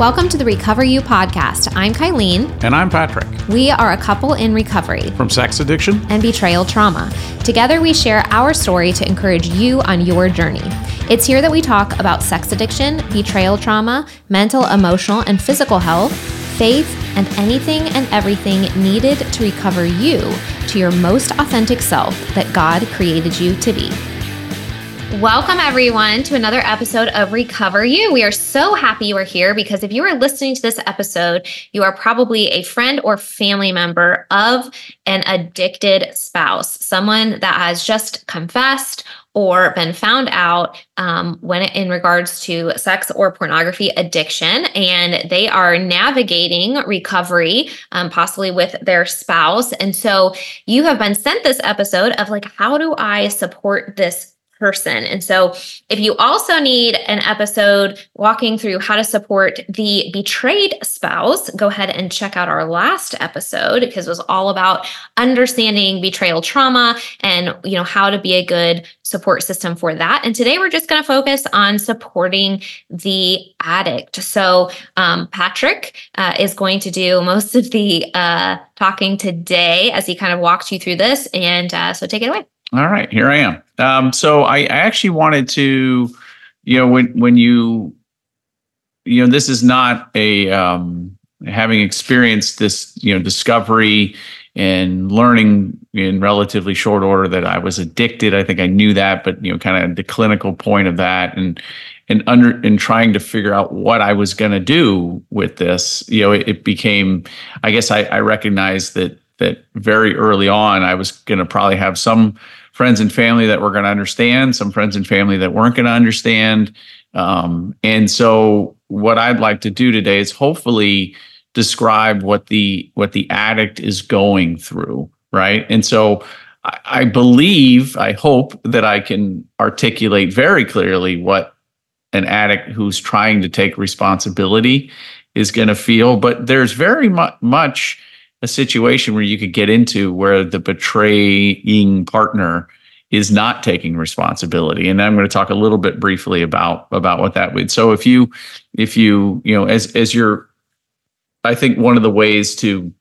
Welcome to the RecoverU podcast. I'm Kylene. And I'm Patrick. We are a couple in recovery from sex addiction and betrayal trauma. Together, we share our story to encourage you on your journey. It's here that we talk about sex addiction, betrayal trauma, mental, emotional, and physical health, faith, and anything and everything needed to recover you to your most authentic self that God created you to be. Welcome, everyone, to another episode of RecoverU. We are so happy you are here because if you are listening to this episode, you are probably a friend or family member of an addicted spouse, someone that has just confessed or been found out um, when in regards to sex or pornography addiction, and they are navigating recovery, um, possibly with their spouse. And so you have been sent this episode of like, how do I support this person. And so, if you also need an episode walking through how to support the betrayed spouse, go ahead and check out our last episode because it was all about understanding betrayal trauma and, you know, how to be a good support system for that. And today we're just going to focus on supporting the addict. So, um, Patrick uh, is going to do most of the uh, talking today as he kind of walks you through this. And uh, so, take it away. All right, here I am. Um, so I, I actually wanted to, you know, when when you, you know, this is not a um, having experienced this, you know, discovery and learning in relatively short order that I was addicted. I think I knew that, but you know, kind of the clinical point of that and and under and trying to figure out what I was going to do with this, you know, it, it became. I guess I, I recognized that that very early on I was going to probably have some friends and family that were going to understand, some friends and family that weren't going to understand. Um, and so, what I'd like to do today is hopefully describe what the what the addict is going through, right? And so, I, I believe, I hope that I can articulate very clearly what an addict who's trying to take responsibility is going to feel. But there's very mu- much a situation where you could get into where the betraying partner is not taking responsibility. And i'm going to talk a little bit briefly about about what that would so if you if you you know as as you're i think one of the ways to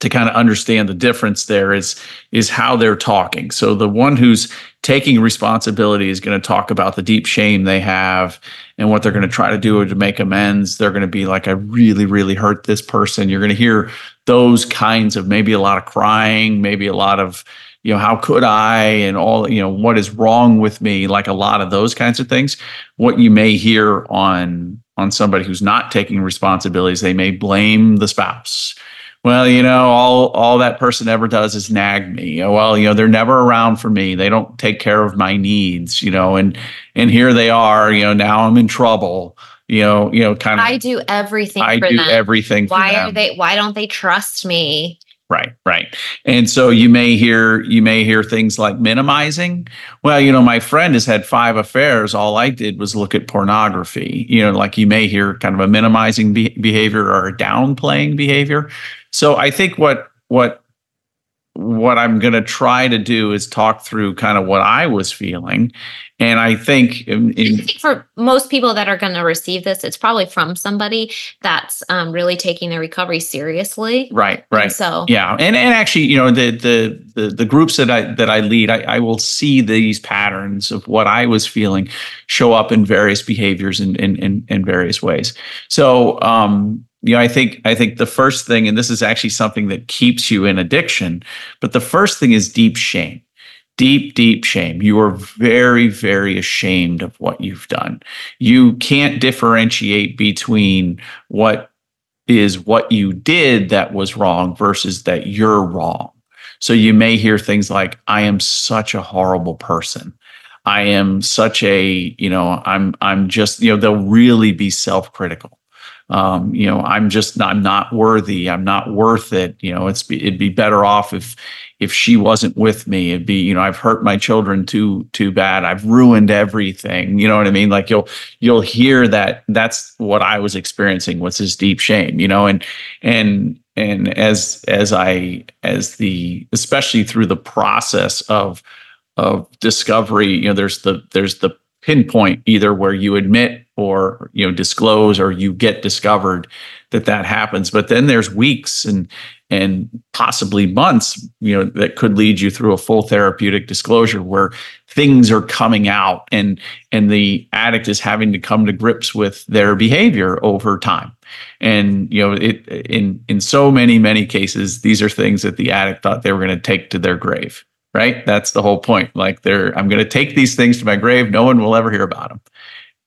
to kind of understand the difference there is is how they're talking. So the one who's taking responsibility is going to talk about the deep shame they have and what they're going to try to do to make amends. They're going to be like i really really hurt this person. You're going to hear those kinds of maybe a lot of crying maybe a lot of you know how could i? and all you know what is wrong with me? Like a lot of those kinds of things. What you may hear on on somebody who's not taking responsibilities they may blame the spouse well, you know, all all that person ever does is nag me. Well, you know, they're never around for me. They don't take care of my needs, you know, and and here they are, you know, now I'm in trouble. You know, you know, kind of I do everything I do them. everything Why are they why don't they trust me? Right, right. And so you may hear you may hear things like minimizing. Well, you know, my friend has had five affairs. All I did was look at pornography. You know, like you may hear kind of a minimizing be- behavior or a downplaying behavior. So I think what what what I'm going to try to do is talk through kind of what I was feeling. And I think, in, in, I think for most people that are going to receive this, it's probably from somebody that's um, really taking their recovery seriously. Right, right. And so yeah, and and actually, you know, the the the, the groups that I that I lead, I, I will see these patterns of what I was feeling show up in various behaviors and in, in, in various ways. So um, you know i think i think the first thing and this is actually something that keeps you in addiction but the first thing is deep shame. Deep deep shame. You are very very ashamed of what you've done. You can't differentiate between what is what you did that was wrong versus that you're wrong. So you may hear things like i am such a horrible person. I am such a you know i'm i'm just you know they'll really be self-critical um, you know, I'm just I'm not worthy. I'm not worth it. You know, it's it'd be better off if if she wasn't with me. It'd be you know I've hurt my children too too bad. I've ruined everything. You know what I mean? Like you'll you'll hear that. That's what I was experiencing was this deep shame. You know, and and and as as I as the especially through the process of of discovery, you know, there's the there's the pinpoint either where you admit or you know disclose or you get discovered that that happens. But then there's weeks and and possibly months you know that could lead you through a full therapeutic disclosure where things are coming out and and the addict is having to come to grips with their behavior over time. And you know it in in so many many cases these are things that the addict thought they were going to take to their grave right? That's the whole point. Like they're i'm going to take these things to my grave. No one will ever hear about them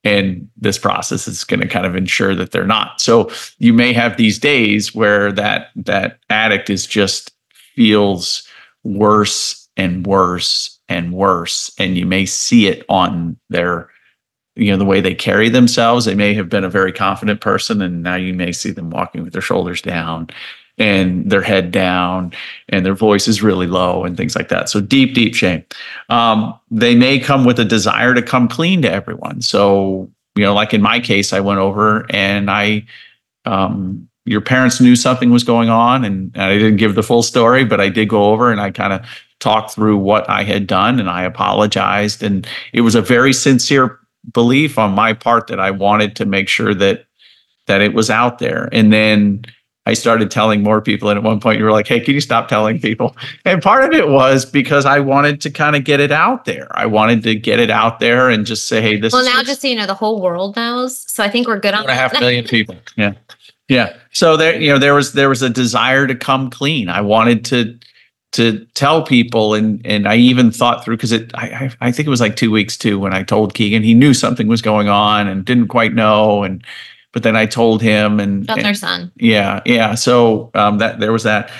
and this process is going to kind of ensure that they're not. So you may have these days where that that addict is just feels worse and worse and worse and you may see it on their you know the way they carry themselves. They may have been a very confident person and now you may see them walking with their shoulders down and their head down and their voice is really low and things like that. So deep deep shame. Um, they may come with a desire to come clean to everyone. So you know like in my case i went over and i um, your parents knew something was going on and i didn't give the full story but i did go over and i kind of talked through what i had done and i apologized. And it was a very sincere belief on my part that I wanted to make sure that that it was out there. And then I started telling more people. And at one point, you were like, "Hey, can you stop telling people?" And part of it was because I wanted to kind of get it out there. I wanted to get it out there and just say, "Hey, this." Is Well, now just so you know, the whole world knows. So I think we're good on. a half million people. Yeah, yeah. So there, you know, there was there was a desire to come clean. I wanted to to tell people and and I even thought through because it I, I think it was like two weeks too when I told Keegan he knew something was going on and didn't quite know and but then I told him and that's and, our son. Yeah yeah. So um, that there was that.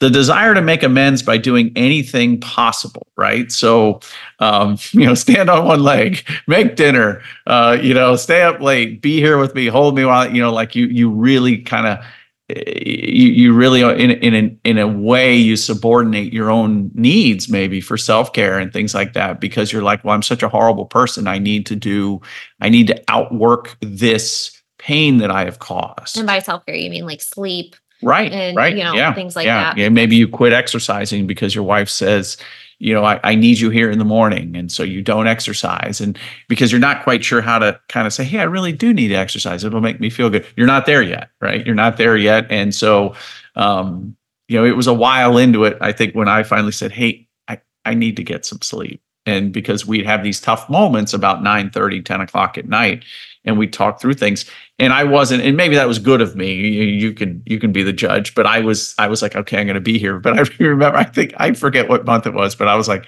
The desire to make amends by doing anything possible right? So um, you know stand on one leg make dinner uh, you know stay up late be here with me hold me while you know like you you really kind of you, you really in in a, in a way you subordinate your own needs maybe for self-care and things like that because you're like well I'm such a horrible person. I need to do I need to outwork this pain that I have caused and by self-care you mean like sleep right and right you know yeah things like yeah. that yeah maybe you quit exercising because your wife says you know, I, I need you here in the morning. And so you don't exercise. And because you're not quite sure how to kind of say, hey, I really do need to exercise. It'll make me feel good. You're not there yet, right? You're not there yet. And so, um, you know, it was a while into it, I think, when I finally said, hey, I, I need to get some sleep. And because we'd have these tough moments about 9 30, 10 o'clock at night, and we talked through things and i wasn't and maybe that was good of me. You, you can you can be the judge but i was i was like okay i'm going to be here. But i remember i think i forget what month it was but i was like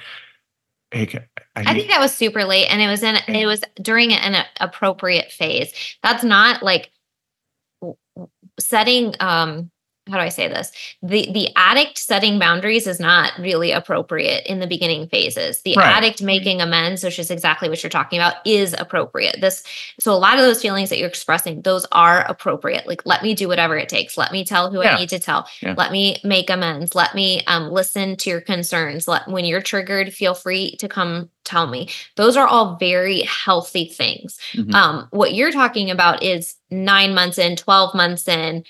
hey I, I think that was super late and it was in it was during an appropriate phase. That's not like setting um how do I say this? The the addict setting boundaries is not really appropriate in the beginning phases. The right. addict making amends, which is exactly what you're talking about, is appropriate. This so a lot of those feelings that you're expressing, those are appropriate. Like let me do whatever it takes. Let me tell who yeah. I need to tell. Yeah. Let me make amends. Let me um, listen to your concerns. Let when you're triggered, feel free to come tell me. Those are all very healthy things. Mm-hmm. Um, what you're talking about is nine months in, 12 months in,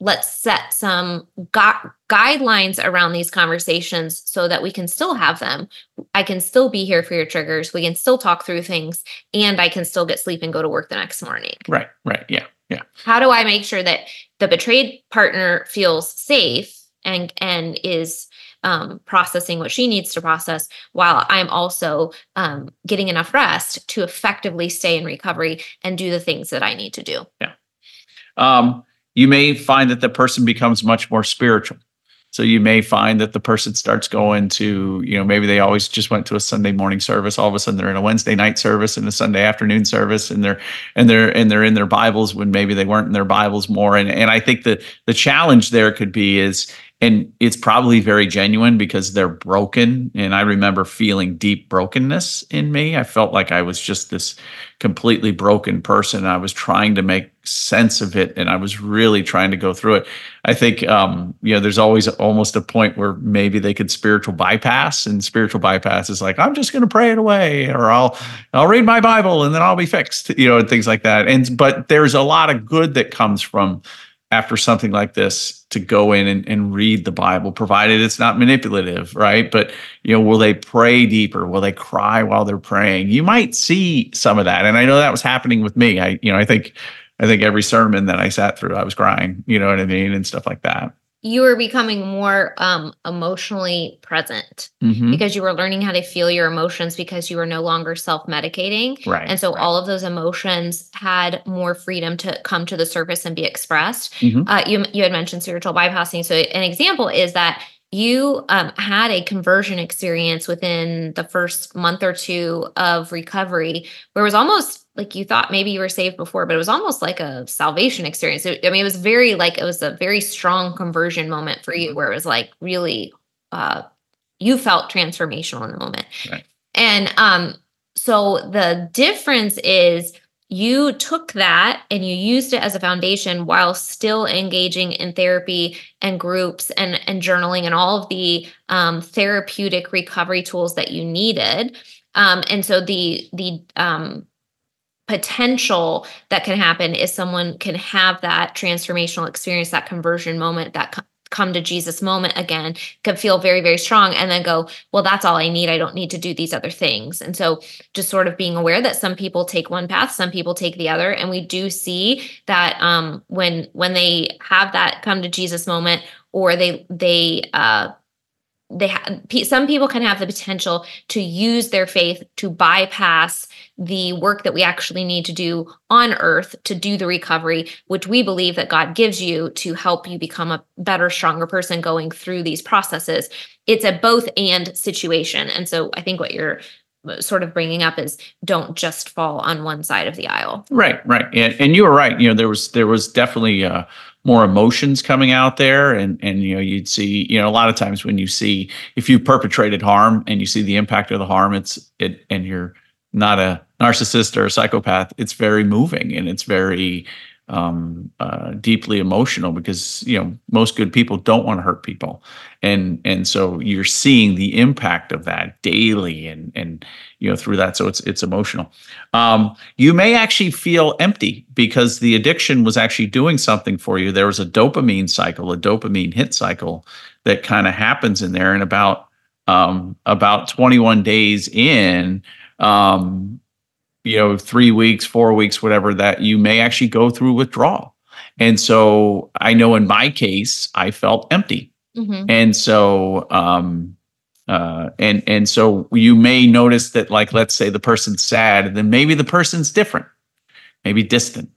let's set some gu- guidelines around these conversations so that we can still have them. I can still be here for your triggers. We can still talk through things and I can still get sleep and go to work the next morning. Right, right. Yeah, yeah. How do I make sure that the betrayed partner feels safe and and is um, processing what she needs to process while I'm also um, getting enough rest to effectively stay in recovery and do the things that I need to do. Yeah. Um, you may find that the person becomes much more spiritual. So you may find that the person starts going to, you know, maybe they always just went to a Sunday morning service. All of a sudden they're in a Wednesday night service and a Sunday afternoon service and they're and they're and they're in their Bibles when maybe they weren't in their Bibles more. And and I think that the challenge there could be is and it's probably very genuine because they're broken. And i remember feeling deep brokenness in me. I felt like i was just this completely broken person. I was trying to make sense of it and i was really trying to go through it. I think um, you know there's always almost a point where maybe they could spiritual bypass and spiritual bypass is like i'm just going to pray it away or i'll i'll read my bible and then i'll be fixed you know and things like that. And but there's a lot of good that comes from after something like this to go in and, and read the Bible, provided it's not manipulative, right? But you know, will they pray deeper? Will they cry while they're praying? You might see some of that. And I know that was happening with me. I, you know, I think I think every sermon that I sat through, I was crying, you know what I mean, and stuff like that you were becoming more um, emotionally present mm-hmm. because you were learning how to feel your emotions because you were no longer self-medicating right and so right. all of those emotions had more freedom to come to the surface and be expressed mm-hmm. uh, you, you had mentioned spiritual bypassing so an example is that you um, had a conversion experience within the first month or two of recovery where it was almost like you thought maybe you were saved before, but it was almost like a salvation experience. I mean, it was very like it was a very strong conversion moment for you where it was like really uh you felt transformational in the moment. Right. And um so the difference is you took that and you used it as a foundation while still engaging in therapy and groups and, and journaling and all of the um, therapeutic recovery tools that you needed. Um, and so the the um, potential that can happen is someone can have that transformational experience, that conversion moment, that come to Jesus moment again, could feel very, very strong and then go, well, that's all I need. I don't need to do these other things. And so just sort of being aware that some people take one path, some people take the other. And we do see that um when when they have that come to Jesus moment or they they uh they have some people can have the potential to use their faith to bypass the work that we actually need to do on earth to do the recovery which we believe that God gives you to help you become a better stronger person going through these processes. It's a both and situation. And so i think what you're uh, sort of bringing up is don't just fall on one side of the aisle. Right right. And, and you were right. You know there was there was definitely uh more emotions coming out there. And and you know you'd see you know a lot of times when you see if you perpetrated harm and you see the impact of the harm it's it and you're not a narcissist or a psychopath it's very moving and it's very um, uh, deeply emotional because you know most good people don't want to hurt people, and and so you're seeing the impact of that daily and and you know through that. So it's it's emotional. Um, you may actually feel empty because the addiction was actually doing something for you. There was a dopamine cycle, a dopamine hit cycle that kind of happens in there, and about um, about 21 days in. Um, you know, three weeks, four weeks, whatever, that you may actually go through withdrawal. And so I know in my case, I felt empty. Mm-hmm. And so, um, uh, and and so you may notice that, like, let's say the person's sad, then maybe the person's different, maybe distant,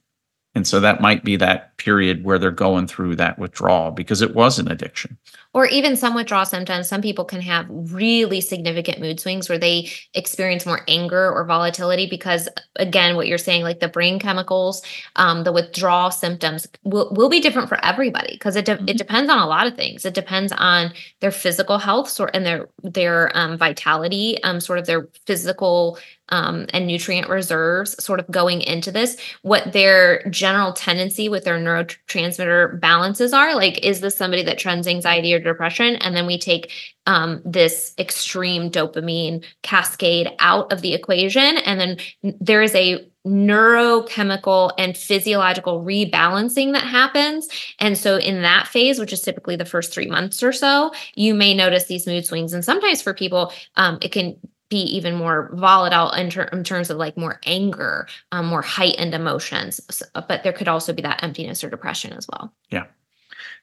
and so that might be that period where they're going through that withdrawal because it was an addiction or even some withdrawal symptoms. Some people can have really significant mood swings where they experience more anger or volatility because again what you're saying like the brain chemicals um, the withdrawal symptoms will, will be different for everybody because it, de- mm-hmm. it depends on a lot of things. It depends on their physical health sort and their their um, vitality um, sort of their physical um, and nutrient reserves sort of going into this. What their general tendency with their neurotransmitter balances are like is this somebody that trends anxiety or depression. And then we take um, this extreme dopamine cascade out of the equation. And then there is a neurochemical and physiological rebalancing that happens. And so, in that phase, which is typically the first three months or so, you may notice these mood swings. And sometimes for people, um, it can be even more volatile in, ter- in terms of like more anger, um, more heightened emotions. But there could also be that emptiness or depression as well. Yeah.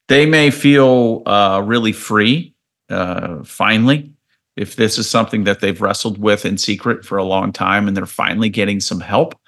They may feel uh, really free, uh, finally, if this is something that they've wrestled with in secret for a long time and they're finally getting some help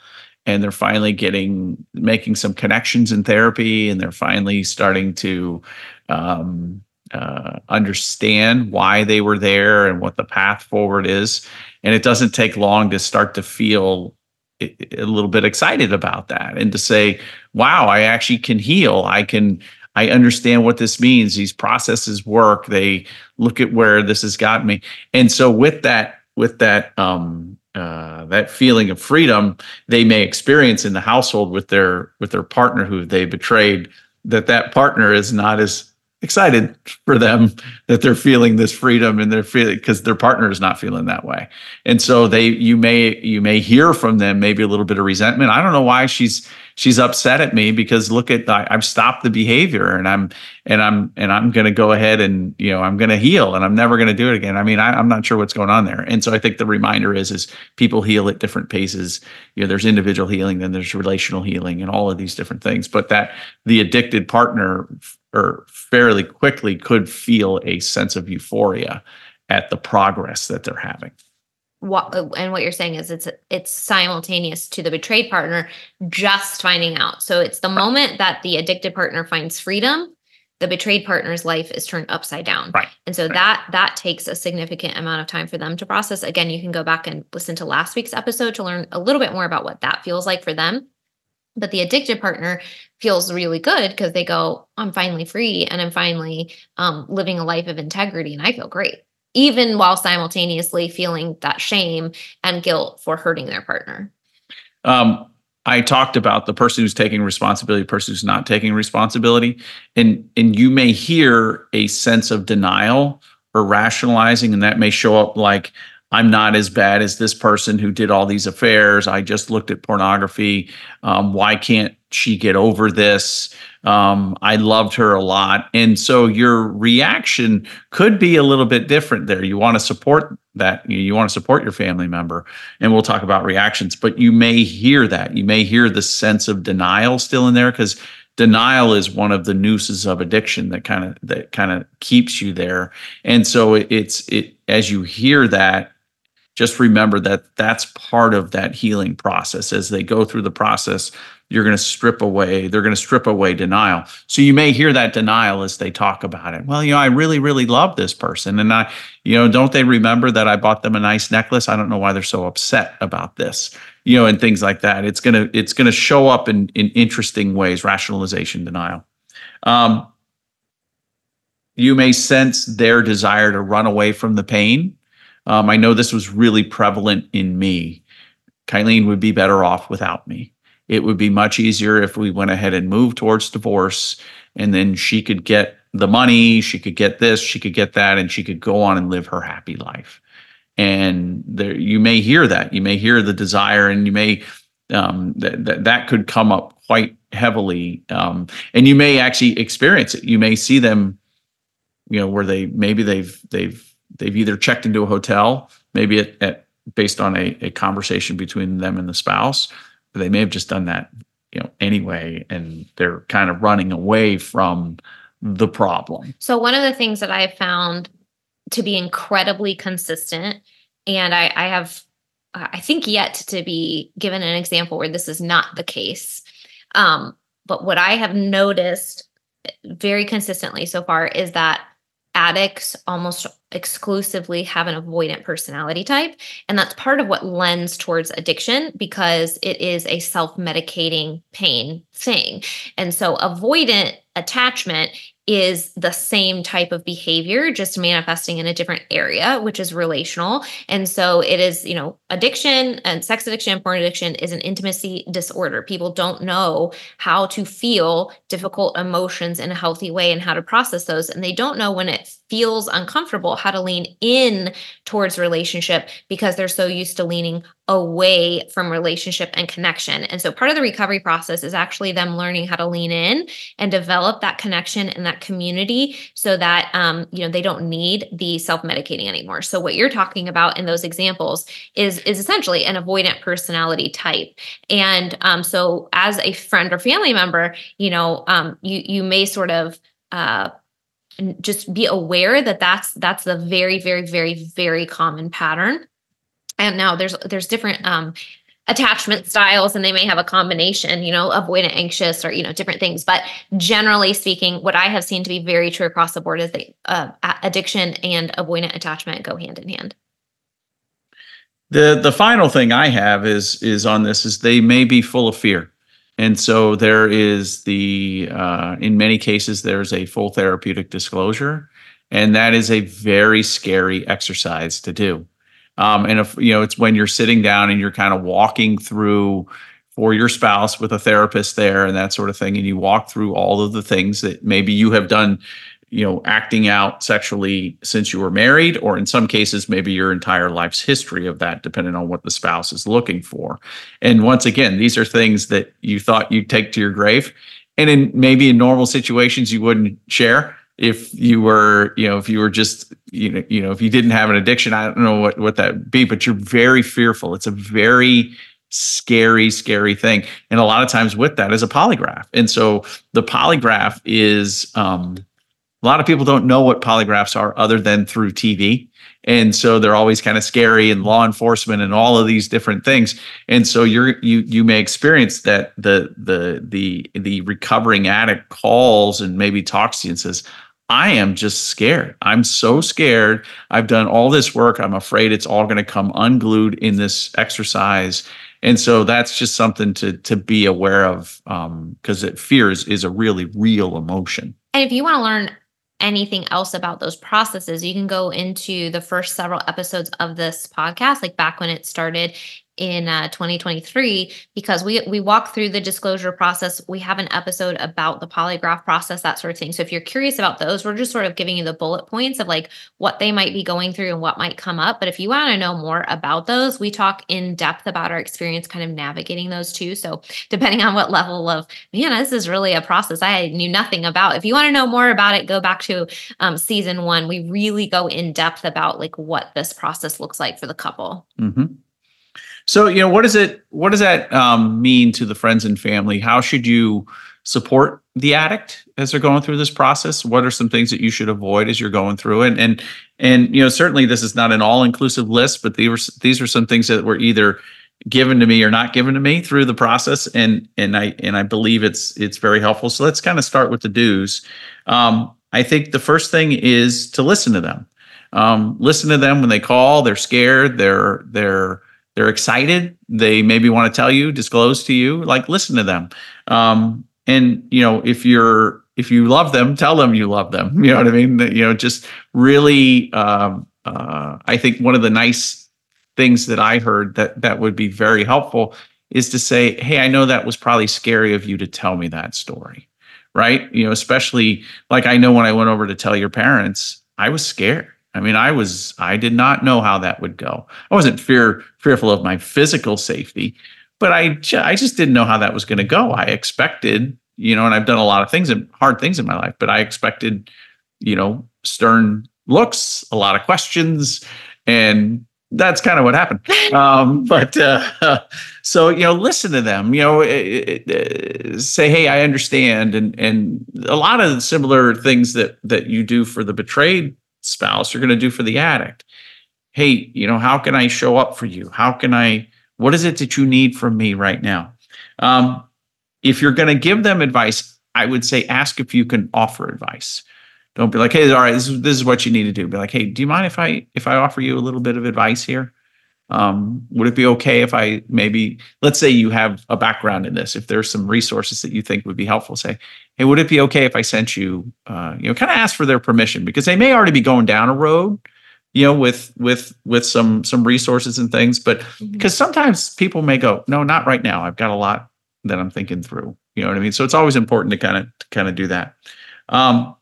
and they're finally getting making some connections in therapy and they're finally starting to um, uh, understand why they were there and what the path forward is. And it doesn't take long to start to feel a little bit excited about that and to say wow i actually can heal. I can I understand what this means. These processes work. They look at where this has gotten me. And so with that, with that um uh, that feeling of freedom they may experience in the household with their with their partner who they betrayed that that partner is not as excited for them that they're feeling this freedom and they're feeling because their partner is not feeling that way and so they you may you may hear from them maybe a little bit of resentment i don't know why she's she's upset at me because look at I, have stopped the behavior and i'm and i'm and i'm going to go ahead and you know i'm going to heal and i'm never going to do it again. I mean I, i'm not sure what's going on there. And so i think the reminder is is people heal at different paces. You know there's individual healing then there's relational healing and all of these different things. But that the addicted partner or fairly quickly could feel a sense of euphoria at the progress that they're having. What, and what you're saying is it's it's simultaneous to the betrayed partner just finding out. So it's the moment that the addicted partner finds freedom, the betrayed partner's life is turned upside down. Right. And so right. that that takes a significant amount of time for them to process. Again, you can go back and listen to last week's episode to learn a little bit more about what that feels like for them. But the addicted partner feels really good because they go, I'm finally free and I'm finally um, living a life of integrity and I feel great, even while simultaneously feeling that shame and guilt for hurting their partner. Um, I talked about the person who's taking responsibility, the person who's not taking responsibility, and and you may hear a sense of denial or rationalizing, and that may show up like I'm not as bad as this person who did all these affairs. I just looked at pornography. Um, why can't she get over this? Um, I loved her a lot. And so your reaction could be a little bit different there. You want to support that, you, want to support your family member. And we'll talk about reactions, but you may hear that. You may hear the sense of denial still in there because denial is one of the nooses of addiction that kind of that kind of keeps you there and so it, it's it as you hear that just remember that that's part of that healing process. As they go through the process, you're going to strip away, they're going to strip away denial. So you may hear that denial as they talk about it. Well, you know, I really, really love this person. And I, you know, don't they remember that I bought them a nice necklace? I don't know why they're so upset about this, you know, and things like that. It's going to, it's going to show up in, in interesting ways, rationalization, denial. Um, you may sense their desire to run away from the pain um, I know this was really prevalent in me. Kylene would be better off without me. It would be much easier if we went ahead and moved towards divorce and then she could get the money, she could get this, she could get that, and she could go on and live her happy life. And there, you may hear that. You may hear the desire, and you may um, that, that that could come up quite heavily. Um, and you may actually experience it. You may see them, you know, where they maybe they've they've they've either checked into a hotel, maybe at, at based on a, a conversation between them and the spouse, but they may have just done that, you know, anyway, and they're kind of running away from the problem. So one of the things that I found to be incredibly consistent, and I, I have, I think, yet to be given an example where this is not the case. Um, but what I have noticed very consistently so far is that addicts almost exclusively have an avoidant personality type. And that's part of what lends towards addiction because it is a self medicating pain thing. And so, avoidant attachment is the same type of behavior, just manifesting in a different area, which is relational. And so it is, you know, addiction and sex addiction, porn addiction is an intimacy disorder. People don't know how to feel difficult emotions in a healthy way and how to process those. And they don't know when it feels uncomfortable how to lean in towards relationship because they're so used to leaning away from relationship and connection. And so part of the recovery process is actually them learning how to lean in and develop that connection and that community so that um, you know they don't need the self-medicating anymore. So what you're talking about in those examples is is essentially an avoidant personality type. And um, so as a friend or family member, you know, um, you you may sort of uh, just be aware that that's that's the very very very very common pattern and now there's there's different um attachment styles and they may have a combination you know avoidant anxious or you know different things. But generally speaking what i have seen to be very true across the board is that uh, addiction and avoidant attachment go hand in hand. The the final thing i have is is on this is they may be full of fear. And so there is the uh, in many cases there's a full therapeutic disclosure and that is a very scary exercise to do um, and if you know, it's when you're sitting down and you're kind of walking through for your spouse with a therapist there and that sort of thing, and you walk through all of the things that maybe you have done you know acting out sexually since you were married or in some cases maybe your entire life's history of that depending on what the spouse is looking for. And once again these are things that you thought you'd take to your grave and in maybe in normal situations you wouldn't share if you were you know if you were just you know you know if you didn't have an addiction i don't know what what that would be but you're very fearful it's a very scary scary thing and a lot of times with that is a polygraph and so the polygraph is um a lot of people don't know what polygraphs are other than through TV. And so they're always kind of scary and law enforcement and all of these different things. And so you're you you may experience that the the the the recovering addict calls and maybe talks to you and says, I am just scared. I'm so scared. I've done all this work. I'm afraid it's all going to come unglued in this exercise. And so that's just something to to be aware of because um, fear is, is a really real emotion. And if you want to learn anything else about those processes, you can go into the first several episodes of this podcast, like back when it started in uh, 2023 because we we walk through the disclosure process. We have an episode about the polygraph process, that sort of thing. So if you're curious about those, we're just sort of giving you the bullet points of like what they might be going through and what might come up. But if you want to know more about those, we talk in depth about our experience kind of navigating those too. So depending on what level of man, this is really a process I knew nothing about. If you want to know more about it, go back to um, season one. We really go in depth about like what this process looks like for the couple. Mm-hmm. So, you know, what does it what does that um, mean to the friends and family? How should you support the addict as they're going through this process? What are some things that you should avoid as you're going through it? And and you know, certainly this is not an all-inclusive list, but these were these are some things that were either given to me or not given to me through the process and and I and I believe it's it's very helpful. So let's kind of start with the do's. Um, I think the first thing is to listen to them. Um, listen to them when they call. They're scared. They're they're they're excited. They maybe want to tell you, disclose to you, like listen to them. Um, and you know, if you're if you love them, tell them you love them. You know what I mean? You know, just really. Um, uh, I think one of the nice things that I heard that that would be very helpful is to say, "Hey, I know that was probably scary of you to tell me that story." Right? You know, especially like I know when I went over to tell your parents, I was scared I mean, I was I did not know how that would go. I wasn't fear fearful of my physical safety, but I ju- I just didn't know how that was going to go. I expected, you know, and I've done a lot of things and hard things in my life, but I expected, you know, stern looks, a lot of questions, and that's kind of what happened. Um, but uh, so you know, listen to them. You know, it, it, say, "Hey, I understand," and and a lot of similar things that that you do for the betrayed spouse you're going to do for the addict. Hey you know how can i show up for you? How can i what is it that you need from me right now? Um, if you're going to give them advice i would say ask if you can offer advice. Don't be like hey all right this is, this is what you need to do. Be like hey do you mind if i if i offer you a little bit of advice here um, would it be okay if I maybe, let's say you have a background in this, if there's some resources that you think would be helpful, say, hey, would it be okay if I sent you, uh, you know, kind of ask for their permission because they may already be going down a road, you know, with with with some some resources and things, but because mm-hmm. sometimes people may go, no, not right now. I've got a lot that I'm thinking through. You know what I mean? So it's always important to kind of kind of do that. Um,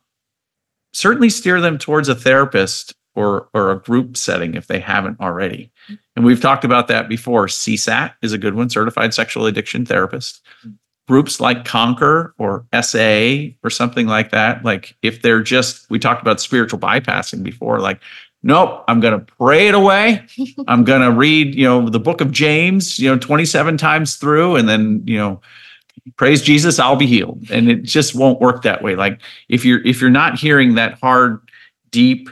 certainly steer them towards a therapist or or a group setting if they haven't already. And we've talked about that before. CSAT is a good one, certified sexual addiction therapist. Groups like Conquer or SA or something like that. Like if they're just, we talked about spiritual bypassing before, like, nope, I'm going to pray it away. I'm going to read, you know, the book of James, you know, 27 times through and then, you know, praise Jesus, I'll be healed. And it just won't work that way. Like if you're, if you're not hearing that hard, deep,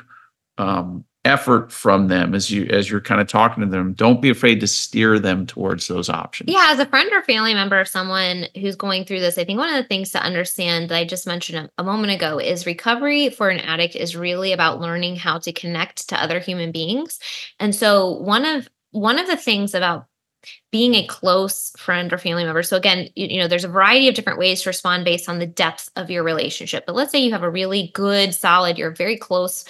um, effort from them as you as you're kind of talking to them don't be afraid to steer them towards those options yeah as a friend or family member of someone who's going through this i think one of the things to understand that i just mentioned a, a moment ago is recovery for an addict is really about learning how to connect to other human beings and so one of one of the things about being a close friend or family member. So again, you, you, know, there's a variety of different ways to respond based on the depth of your relationship. But let's say you have a really good, solid, you're very close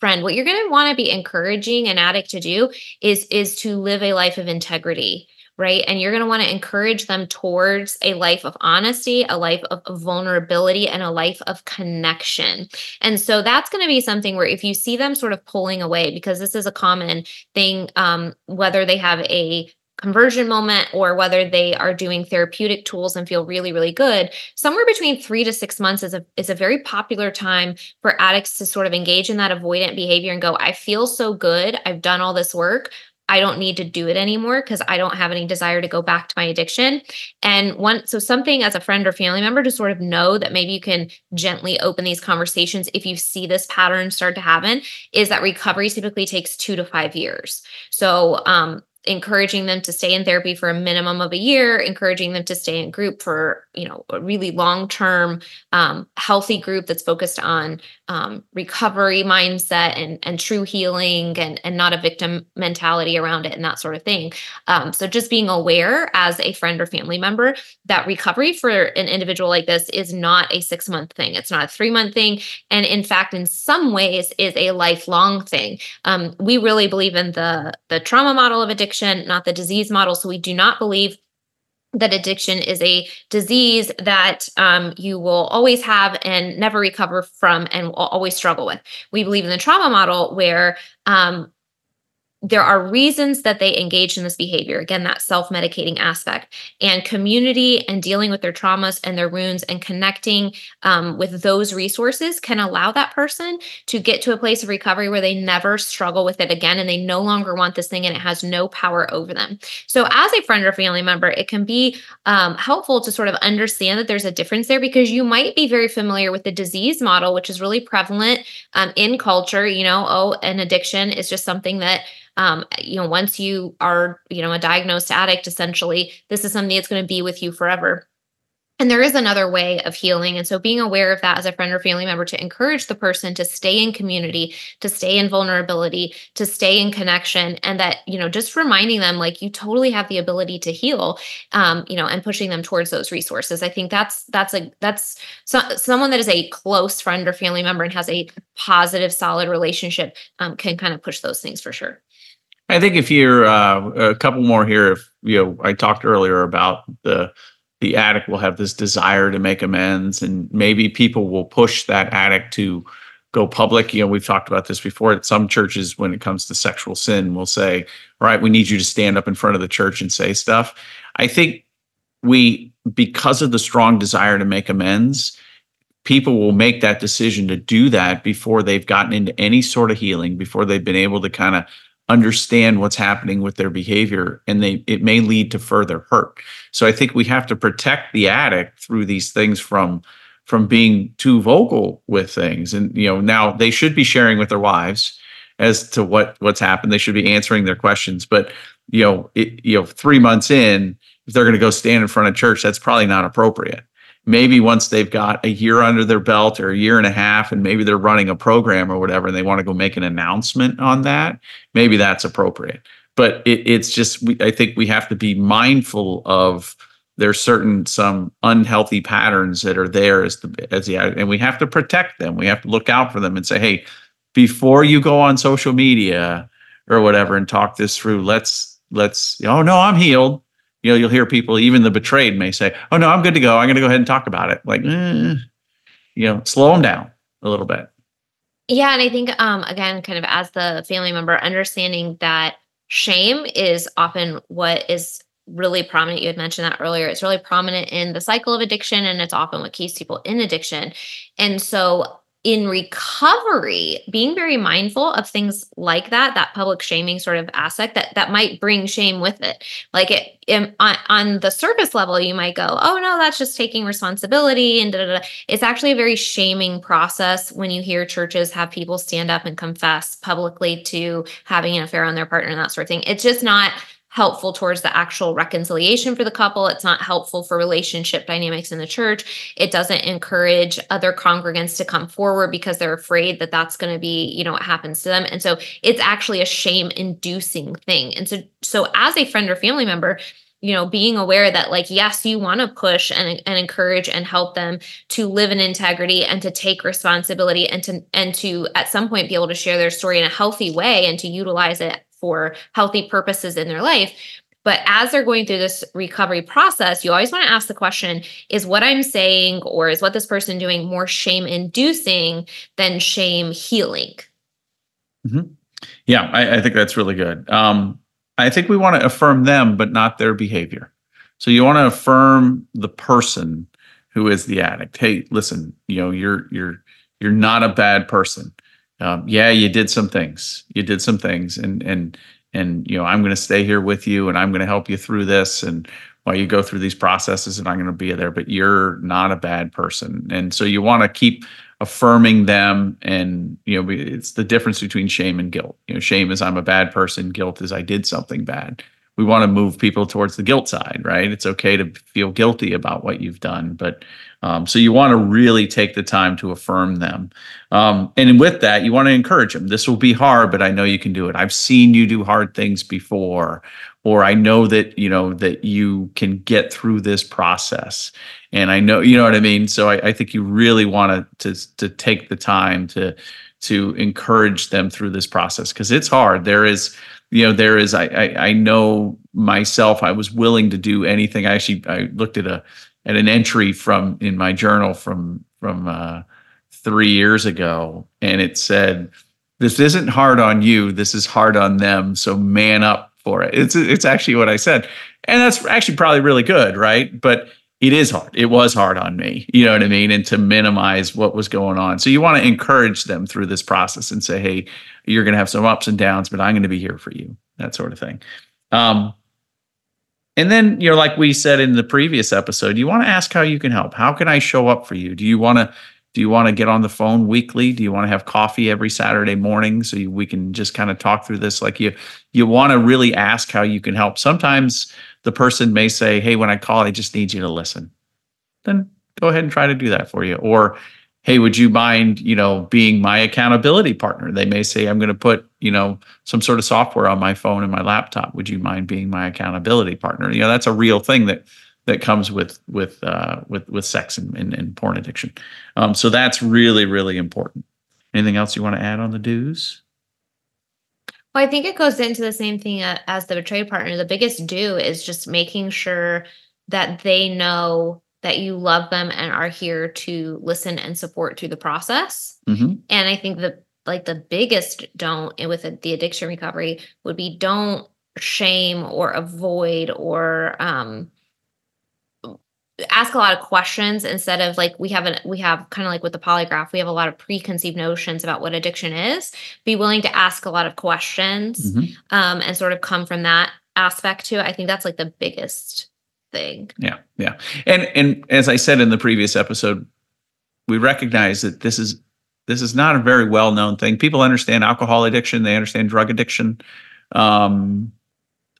friend what you're going to want to be encouraging an addict to do is is to live a life of integrity right? And you're going to want to encourage them towards a life of honesty, a life of vulnerability, and a life of connection. And so that's going to be something where if you see them sort of pulling away, because this is a common thing, um, whether they have a conversion moment or whether they are doing therapeutic tools and feel really really good somewhere between 3 to 6 months is a is a very popular time for addicts to sort of engage in that avoidant behavior and go I feel so good I've done all this work I don't need to do it anymore because I don't have any desire to go back to my addiction. And one, so something as a friend or family member to sort of know that maybe you can gently open these conversations if you see this pattern start to happen is that recovery typically takes two to five years. So, um, encouraging them to stay in therapy for a minimum of a year encouraging them to stay in group for you know a really long term um, healthy group that's focused on um, recovery mindset and and true healing and and not a victim mentality around it and that sort of thing. Um, so just being aware as a friend or family member that recovery for an individual like this is not a six month thing. It's not a three month thing. And in fact in some ways is a lifelong thing. Um, we really believe in the the trauma model of addiction addiction, not the disease model. So we do not believe that addiction is a disease that um, you will always have and never recover from and will always struggle with. We believe in the trauma model where um, there are reasons that they engage in this behavior. Again that self-medicating aspect and community and dealing with their traumas and their wounds and connecting um, with those resources can allow that person to get to a place of recovery where they never struggle with it again and they no longer want this thing and it has no power over them. So as a friend or family member it can be um, helpful to sort of understand that there's a difference there because you might be very familiar with the disease model which is really prevalent um, in culture. You know oh an addiction is just something that um, you know, once you are, you know, a diagnosed addict, essentially, this is something that's going to be with you forever. And there is another way of healing. And so being aware of that as a friend or family member to encourage the person to stay in community, to stay in vulnerability, to stay in connection, and that, you know, just reminding them like you totally have the ability to heal, um, you know, and pushing them towards those resources. I think that's that's a that's so, someone that is a close friend or family member and has a positive, solid relationship um, can kind of push those things for sure. I think if you're uh, a couple more here, if you know, I talked earlier about the the addict will have this desire to make amends, and maybe people will push that addict to go public. You know, we've talked about this before. At some churches, when it comes to sexual sin, will say, "All right, we need you to stand up in front of the church and say stuff." I think we, because of the strong desire to make amends, people will make that decision to do that before they've gotten into any sort of healing, before they've been able to kind of understand what's happening with their behavior and they it may lead to further hurt. So i think we have to protect the addict through these things from from being too vocal with things. And you know now they should be sharing with their wives as to what what's happened. They should be answering their questions. But you know it, you know 3 months in if they're going to go stand in front of church that's probably not appropriate maybe once they've got a year under their belt or a year and a half and maybe they're running a program or whatever and they want to go make an announcement on that maybe that's appropriate. But it, it's just we, i think we have to be mindful of there's certain some unhealthy patterns that are there as the as the and we have to protect them. We have to look out for them and say hey before you go on social media or whatever and talk this through let's let's oh no i'm healed you know, you'll hear people, even the betrayed, may say, "Oh no, I'm good to go. I'm going to go ahead and talk about it." Like, eh, you know, slow them down a little bit. Yeah, and I think um, again, kind of as the family member, understanding that shame is often what is really prominent. You had mentioned that earlier. It's really prominent in the cycle of addiction, and it's often what keeps people in addiction. And so in recovery being very mindful of things like that that public shaming sort of aspect that that might bring shame with it like it in, on, on the surface level you might go oh no that's just taking responsibility and da, da, da. it's actually a very shaming process when you hear churches have people stand up and confess publicly to having an affair on their partner and that sort of thing it's just not helpful towards the actual reconciliation for the couple. It's not helpful for relationship dynamics in the church. It doesn't encourage other congregants to come forward because they're afraid that that's going to be, you know, what happens to them. And so it's actually a shame inducing thing. And so so as a friend or family member, you know being aware that like yes you want to push and, and encourage and help them to live in integrity and to take responsibility and to and to at some point be able to share their story in a healthy way and to utilize it for healthy purposes in their life But as they're going through this recovery process, you always want to ask the question is what I'm saying or is what this person doing more shame inducing than shame healing? Mm-hmm. Yeah, I, I, think that's really good. Um, I think we want to affirm them, but not their behavior. So you want to affirm the person who is the addict. Hey, listen, you know, you're you're you're not a bad person. Um, yeah, you did some things. You did some things, and and and you know, I'm going to stay here with you, and I'm going to help you through this, and while you go through these processes, and I'm going to be there. But you're not a bad person, and so you want to keep affirming them and you know it's the difference between shame and guilt you know shame is i'm a bad person guilt is i did something bad we want to move people towards the guilt side right? It's okay to feel guilty about what you've done but um, so you want to really take the time to affirm them. Um, and with that you want to encourage them. This will be hard but i know you can do it. I've seen you do hard things before or i know that you know that you can get through this process. And I know you know what I mean. So I, I think you really want to to to take the time to to encourage them through this process because it's hard. There is you know there is I, I, I know myself i was willing to do anything. I actually i looked at a at an entry from in my journal from from uh three years ago and it said this isn't hard on you this is hard on them so man up for it. It's it's actually what i said. And that's actually probably really good right? But it is hard. It was hard on me, you know what I mean? And to minimize what was going on. So you want to encourage them through this process and say, hey, you're going to have some ups and downs, but I'm going to be here for you, that sort of thing. Um, and then, you know, like we said in the previous episode, you want to ask how you can help. How can I show up for you? Do you want to do you want to get on the phone weekly? Do you want to have coffee every Saturday morning so you, we can just kind of talk through this? Like you, you want to really ask how you can help. Sometimes the person may say, Hey, when I call, I just need you to listen. Then go ahead and try to do that for you. Or, Hey, would you mind, you know, being my accountability partner? They may say, I'm going to put, you know, some sort of software on my phone and my laptop. Would you mind being my accountability partner? You know, that's a real thing that that comes with with uh, with with sex and, and, and porn addiction. Um, so that's really really important. Anything else you want to add on the do's? Well, I think it goes into the same thing as the betrayed partner. The biggest do is just making sure that they know that you love them and are here to listen and support through the process. Mm-hmm. And I think the like the biggest don't with the addiction recovery would be don't shame or avoid or um ask a lot of questions instead of like we have an we have kind of like with the polygraph we have a lot of preconceived notions about what addiction is. Be willing to ask a lot of questions mm-hmm. um, and sort of come from that aspect too i think that's like the biggest thing. Yeah yeah. And and as i said in the previous episode we recognize that this is this is not a very well known thing. People understand alcohol addiction they understand drug addiction um,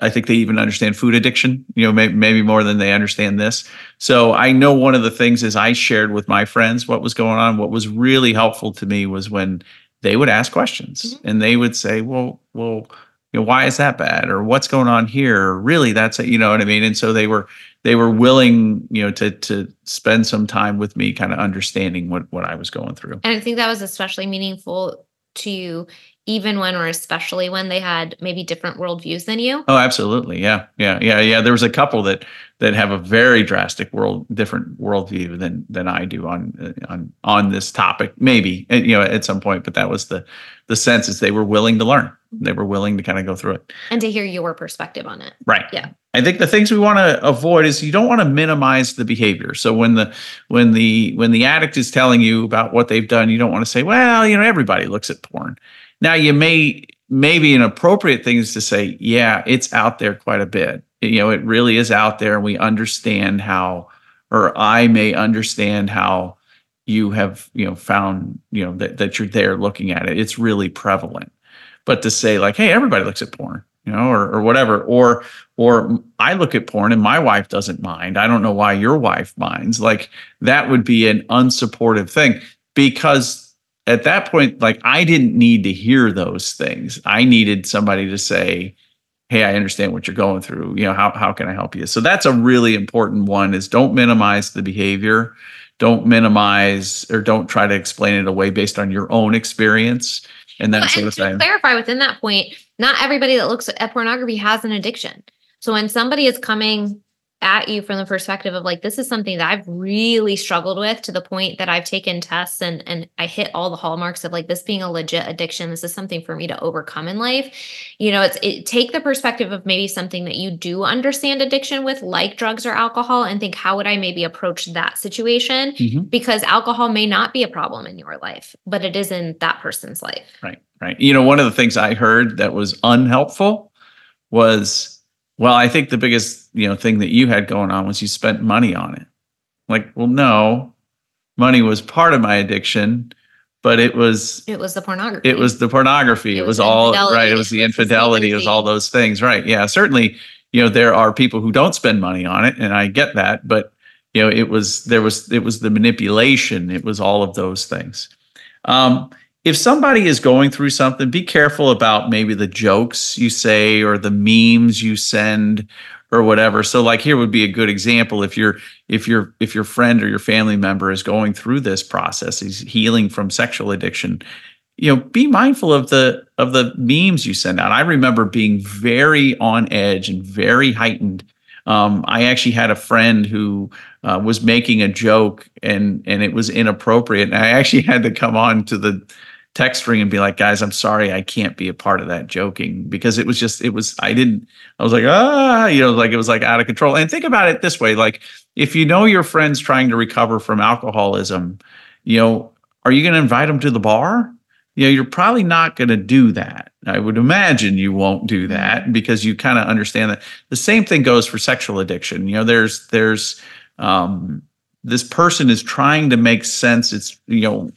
I think they even understand food addiction, you know, maybe, maybe more than they understand this. So I know one of the things is I shared with my friends what was going on. What was really helpful to me was when they would ask questions mm-hmm. and they would say, well, well, you know, why is that bad? Or what's going on here? Really, that's it, you know what I mean? And so they were they were willing, you know, to to spend some time with me kind of understanding what what I was going through. And I think that was especially meaningful to you even when or especially when they had maybe different worldviews than you? Oh, absolutely. Yeah. Yeah. Yeah. Yeah. There was a couple that that have a very drastic world different worldview than than I do on on on this topic. Maybe eh, you know at some point, but that was the the sense is they were willing to learn. They were willing to kind of go through it and to hear your perspective on it. Right. Yeah. I think the things we want to avoid is you don't want to minimize the behavior. So when the when the when the addict is telling you about what they've done, you don't want to say, "Well, you know, everybody looks at porn." Now you may maybe an appropriate thing is to say, yeah, it's out there quite a bit. You know, it really is out there, and we understand how, or I may understand how you have, you know, found, you know, that, that you're there looking at it. It's really prevalent. But to say like, hey, everybody looks at porn, you know, or or whatever, or or I look at porn and my wife doesn't mind. I don't know why your wife minds. Like that would be an unsupportive thing because at that point, like I didn't need to hear those things. I needed somebody to say, Hey, I understand what you're going through. You know, how, how can I help you? So that's a really important one is don't minimize the behavior. Don't minimize or don't try to explain it away based on your own experience and that well, sort of thing. Clarify within that point, not everybody that looks at pornography has an addiction. So when somebody is coming at you from the perspective of like this is something that I've really struggled with to the point that I've taken tests and and I hit all the hallmarks of like this being a legit addiction. This is something for me to overcome in life. You know it's it, take the perspective of maybe something that you do understand addiction with like drugs or alcohol and think how would I maybe approach that situation? Mm-hmm. because alcohol may not be a problem in your life but it is in that person's life. Right right. You know one of the things I heard that was unhelpful was well, I think the biggest, you know, thing that you had going on was you spent money on it. Like, well, no, money was part of my addiction, but it was it was the pornography. It was the pornography. It, it was, was all right. It was the infidelity. It was all those things. Right. Yeah. Certainly, you know, there are people who don't spend money on it, and I get that, but you know, it was there was it was the manipulation. It was all of those things. Um, if somebody is going through something, be careful about maybe the jokes you say or the memes you send or whatever. So like here would be a good example if you're if your if your friend or your family member is going through this process, he's healing from sexual addiction, you know, be mindful of the of the memes you send out. I remember being very on edge and very heightened. Um, I actually had a friend who uh, was making a joke and and it was inappropriate, and I actually had to come on to the text ring and be like, guys, I'm sorry, I can't be a part of that joking because it was just, it was, I didn't, I was like, ah, you know, like it was like out of control. And think about it this way like, if you know your friend's trying to recover from alcoholism, you know, are you going to invite them to the bar? You know, you're probably not going to do that. I would imagine you won't do that because you kind of understand that. The same thing goes for sexual addiction. You know, there's, there's, um, this person is trying to make sense. It's, you know,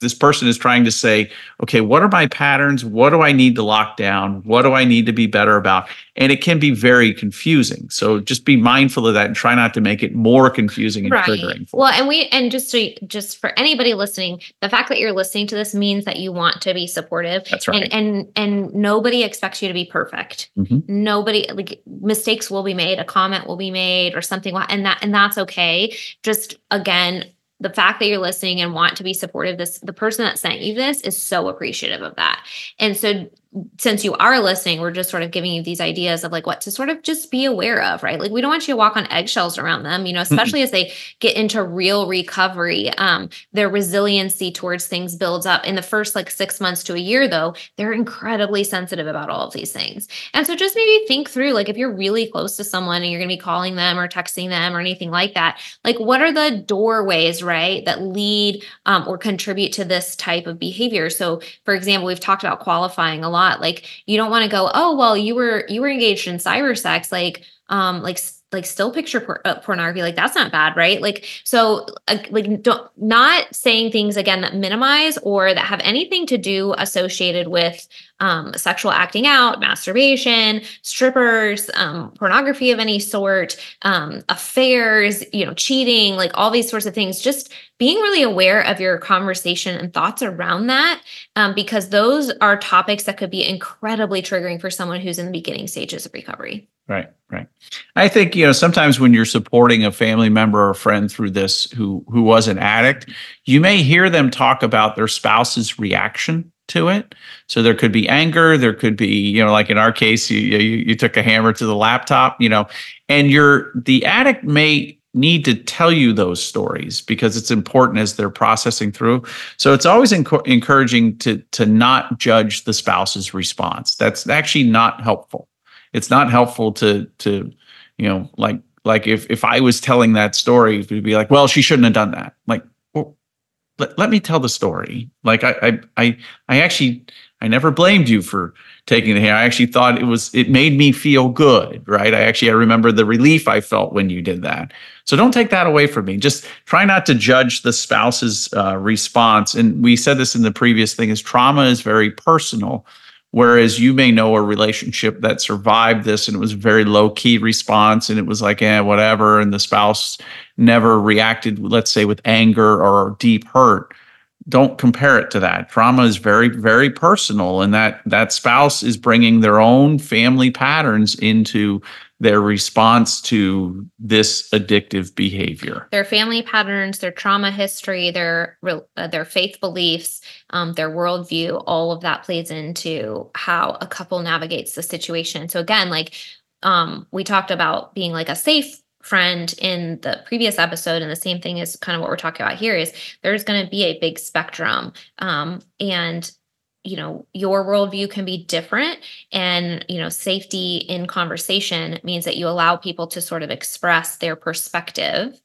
this person is trying to say, okay, what are my patterns? What do I need to lock down? What do I need to be better about? And it can be very confusing. So just be mindful of that and try not to make it more confusing and triggering. right. triggering. well, and we and just so just for anybody listening, the fact that you're listening to this means that you want to be supportive. That's right. And and, and nobody expects you to be perfect. Mm-hmm. Nobody like mistakes will be made, a comment will be made, or something, and that and that's okay. Just again the fact that you're listening and want to be supportive this the person that sent you this is so appreciative of that. And so since you are listening, we're just sort of giving you these ideas of like what to sort of just be aware of, right? Like we don't want you to walk on eggshells around them, you know, especially as they get into real recovery. Um, their resiliency towards things builds up. In the first like six months to a year, though, they're incredibly sensitive about all of these things. And so just maybe think through like if you're really close to someone and you're going to be calling them or texting them or anything like that, like what are the doorways, right, that lead um, or contribute to this type of behavior? So, for example, we've talked about qualifying a lot lot. Like you don't want to go, oh well, you were you were engaged in cyber sex, like um like like still picture por- uh, pornography like that's not bad right? Like so uh, like don't not saying things again that minimize or that have anything to do associated with um, sexual acting out masturbation strippers um, pornography of any sort um, affairs you know cheating like all these sorts of things. Just being really aware of your conversation and thoughts around that um, because those are topics that could be incredibly triggering for someone who's in the beginning stages of recovery Right, right. I think you know sometimes when you're supporting a family member or friend through this who who was an addict, you may hear them talk about their spouse's reaction to it. So there could be anger, there could be you know like in our case you you, you took a hammer to the laptop, you know, and you're the addict may need to tell you those stories because it's important as they're processing through. So it's always enc- encouraging to to not judge the spouse's response. That's actually not helpful it's not helpful to to you know like like if if I was telling that story, it'd be like, well, she shouldn't have done that. Like, well, let, let me tell the story. Like I I I I actually I never blamed you for taking the hair. I actually thought it was it made me feel good, right? I actually I remember the relief I felt when you did that. So don't take that away from me. Just try not to judge the spouse's uh, response. And we said this in the previous thing: is trauma is very personal. Whereas you may know a relationship that survived this and it was a very low key response and it was like, eh, whatever. And the spouse never reacted, let's say, with anger or deep hurt. Don't compare it to that. Trauma is very, very personal, and that that spouse is bringing their own family patterns into their response to this addictive behavior. Their family patterns their trauma history their uh, their faith beliefs um, their worldview all of that plays into how a couple navigates the situation. So again like um, we talked about being like a safe friend in the previous episode and the same thing is kind of what we're talking about here is there's going to be a big spectrum um, and you know your worldview can be different. And you know safety in conversation means that you allow people to sort of express their perspective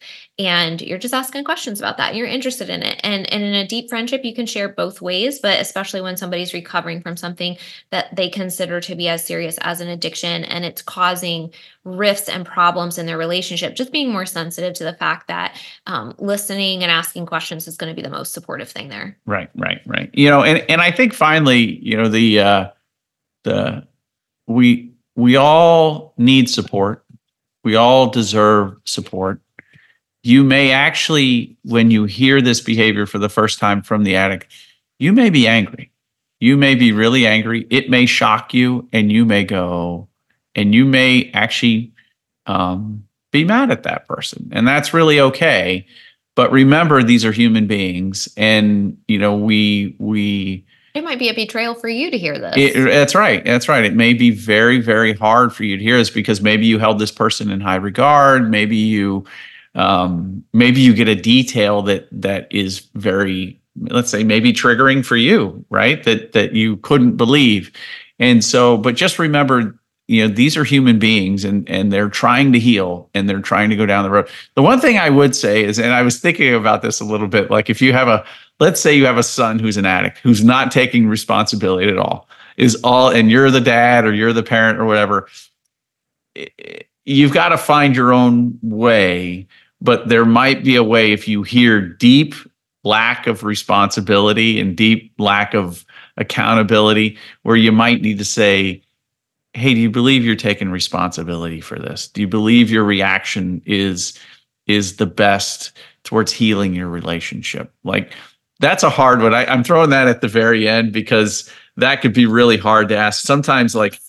and you're just asking questions about that you're interested in it. And and in a deep friendship you can share both ways but especially when somebody's recovering from something that they consider to be as serious as an addiction and it's causing rifts and problems in their relationship just being more sensitive to the fact that um, listening and asking questions is going to be the most supportive thing there. Right right right. You know and and i think finally you know the uh the we we all need support. We all deserve support you may actually when you hear this behavior for the first time from the addict you may be angry. You may be really angry. It may shock you and you may go and you may actually um, be mad at that person. And that's really okay. But remember these are human beings and you know we we it might be a betrayal for you to hear this. It, that's right. That's right. It may be very very hard for you to hear this because maybe you held this person in high regard. Maybe you um, maybe you get a detail that that is very let's say maybe triggering for you right? That that you couldn't believe. And so but just remember you know these are human beings and and they're trying to heal and they're trying to go down the road. The one thing i would say is and i was thinking about this a little bit like if you have a let's say you have a son who's an addict who's not taking responsibility at all is all and you're the dad or you're the parent or whatever you've got to find your own way but there might be a way if you hear deep lack of responsibility and deep lack of accountability where you might need to say hey, do you believe you're taking responsibility for this? Do you believe your reaction is is the best towards healing your relationship? Like that's a hard one. I, I'm throwing that at the very end because that could be really hard to ask. Sometimes like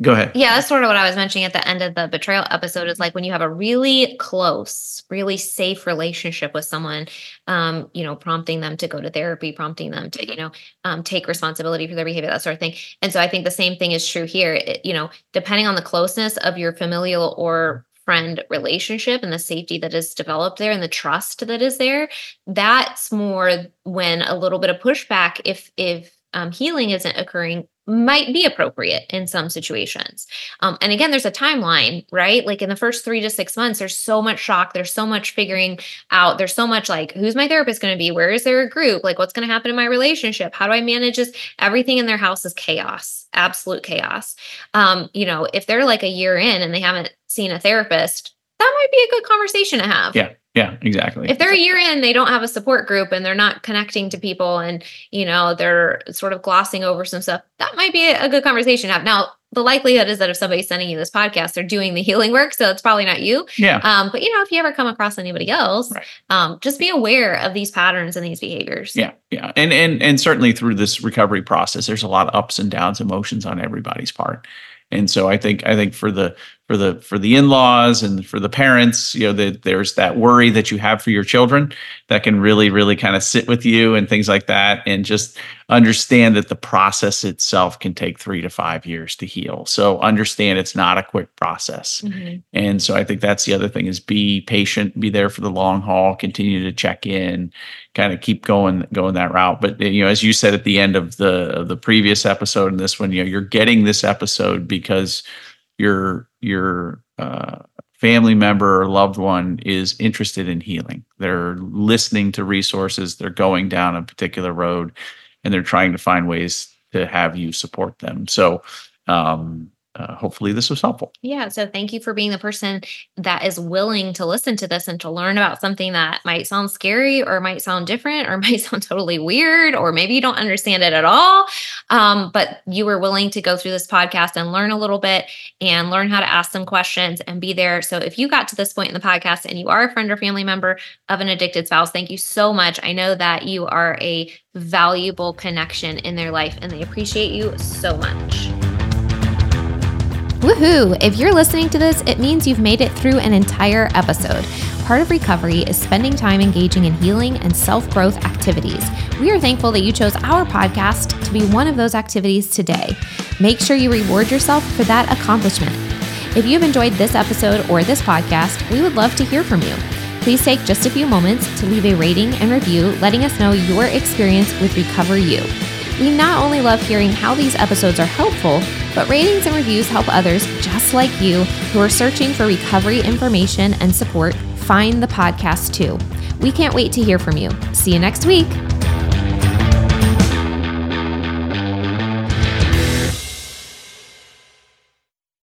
Go ahead. Yeah, that's sort of what I was mentioning at the end of the betrayal episode is like when you have a really close, really safe relationship with someone, um, you know, prompting them to go to therapy, prompting them to, you know, um, take responsibility for their behavior, that sort of thing. And so I think the same thing is true here. It, you know, depending on the closeness of your familial or friend relationship and the safety that is developed there and the trust that is there, that's more when a little bit of pushback, if if um, healing isn't occurring might be appropriate in some situations. Um, and again, there's a timeline, right? Like in the first three to six months, there's so much shock. There's so much figuring out. There's so much like, who's my therapist going to be? Where is there a group? Like, what's going to happen in my relationship? How do I manage this? Everything in their house is chaos, absolute chaos. Um, you know, if they're like a year in and they haven't seen a therapist, that might be a good conversation to have. Yeah. Yeah, exactly. If they're a year in, they don't have a support group and they're not connecting to people and, you know, they're sort of glossing over some stuff, that might be a good conversation to have. Now, the likelihood is that if somebody's sending you this podcast, they're doing the healing work. So it's probably not you. Yeah. Um, but you know, if you ever come across anybody else, Right. um, just be aware of these patterns and these behaviors. Yeah, yeah, and and and certainly through this recovery process, there's a lot of ups and downs, emotions on everybody's part, and so I think I think for the for the for the in-laws and for the parents, you know, that there's that worry that you have for your children that can really really kind of sit with you and things like that, and just understand that the process itself can take three to five years to heal. So understand it's not a quick process. Mhm. And so I think that's the other thing is be patient, be there for the long haul, continue to check in, kind of keep going going that route. But you know, as you said at the end of the of the previous episode and this one, you know, you're getting this episode because your your uh, family member or loved one is interested in healing. They're listening to resources. They're going down a particular road, and they're trying to find ways to have you support them. So. Um, uh, hopefully this was helpful. Yeah. So thank you for being the person that is willing to listen to this and to learn about something that might sound scary or might sound different or might sound totally weird, or maybe you don't understand it at all. Um, but you were willing to go through this podcast and learn a little bit and learn how to ask some questions and be there. So if you got to this point in the podcast and you are a friend or family member of an addicted spouse, thank you so much. I know that you are a valuable connection in their life and they appreciate you so much. Woohoo! If you're listening to this, it means you've made it through an entire episode. Part of recovery is spending time engaging in healing and self growth activities. We are thankful that you chose our podcast to be one of those activities today. Make sure you reward yourself for that accomplishment. If you've enjoyed this episode or this podcast, we would love to hear from you. Please take just a few moments to leave a rating and review, letting us know your experience with RecoverU. We not only love hearing how these episodes are helpful, but ratings and reviews help others just like you who are searching for recovery information and support find the podcast too. We can't wait to hear from you. See you next week.